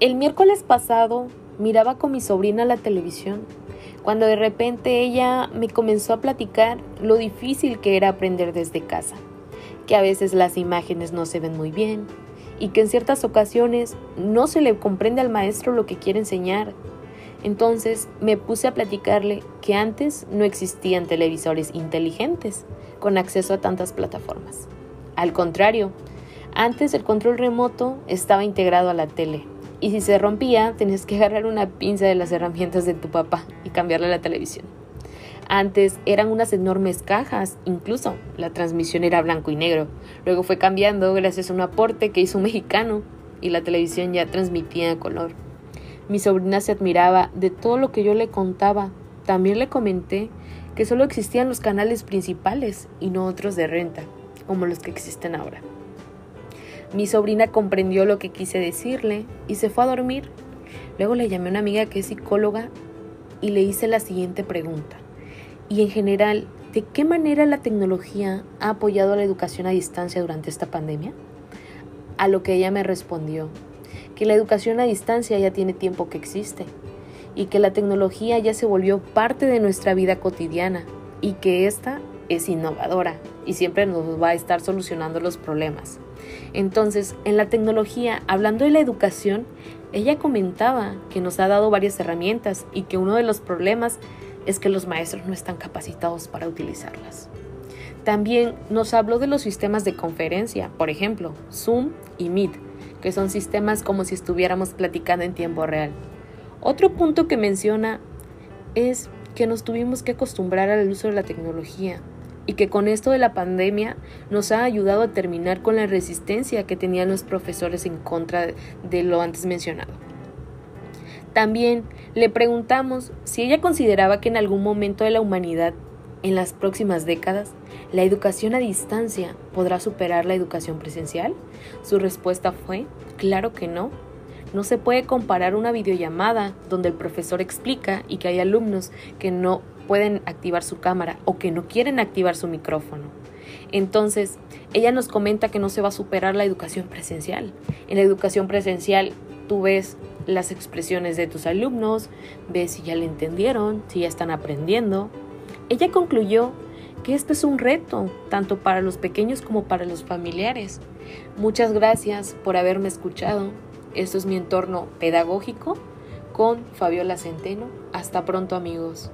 El miércoles pasado miraba con mi sobrina la televisión, cuando de repente ella me comenzó a platicar lo difícil que era aprender desde casa, que a veces las imágenes no se ven muy bien y que en ciertas ocasiones no se le comprende al maestro lo que quiere enseñar. Entonces me puse a platicarle que antes no existían televisores inteligentes con acceso a tantas plataformas. Al contrario, antes el control remoto estaba integrado a la tele y si se rompía, tenías que agarrar una pinza de las herramientas de tu papá y cambiarle la televisión. Antes eran unas enormes cajas, incluso la transmisión era blanco y negro. Luego fue cambiando gracias a un aporte que hizo un mexicano y la televisión ya transmitía color. Mi sobrina se admiraba de todo lo que yo le contaba. También le comenté que solo existían los canales principales y no otros de renta, como los que existen ahora. Mi sobrina comprendió lo que quise decirle y se fue a dormir. Luego le llamé a una amiga que es psicóloga y le hice la siguiente pregunta. Y en general, ¿de qué manera la tecnología ha apoyado a la educación a distancia durante esta pandemia? A lo que ella me respondió, que la educación a distancia ya tiene tiempo que existe y que la tecnología ya se volvió parte de nuestra vida cotidiana y que esta es innovadora y siempre nos va a estar solucionando los problemas. Entonces, en la tecnología, hablando de la educación, ella comentaba que nos ha dado varias herramientas y que uno de los problemas es que los maestros no están capacitados para utilizarlas. También nos habló de los sistemas de conferencia, por ejemplo, Zoom y Meet, que son sistemas como si estuviéramos platicando en tiempo real. Otro punto que menciona es que nos tuvimos que acostumbrar al uso de la tecnología y que con esto de la pandemia nos ha ayudado a terminar con la resistencia que tenían los profesores en contra de lo antes mencionado. También le preguntamos si ella consideraba que en algún momento de la humanidad, en las próximas décadas, la educación a distancia podrá superar la educación presencial. Su respuesta fue, claro que no. No se puede comparar una videollamada donde el profesor explica y que hay alumnos que no pueden activar su cámara o que no quieren activar su micrófono. Entonces, ella nos comenta que no se va a superar la educación presencial. En la educación presencial tú ves las expresiones de tus alumnos, ves si ya le entendieron, si ya están aprendiendo. Ella concluyó que este es un reto, tanto para los pequeños como para los familiares. Muchas gracias por haberme escuchado. Esto es mi entorno pedagógico con Fabiola Centeno. Hasta pronto amigos.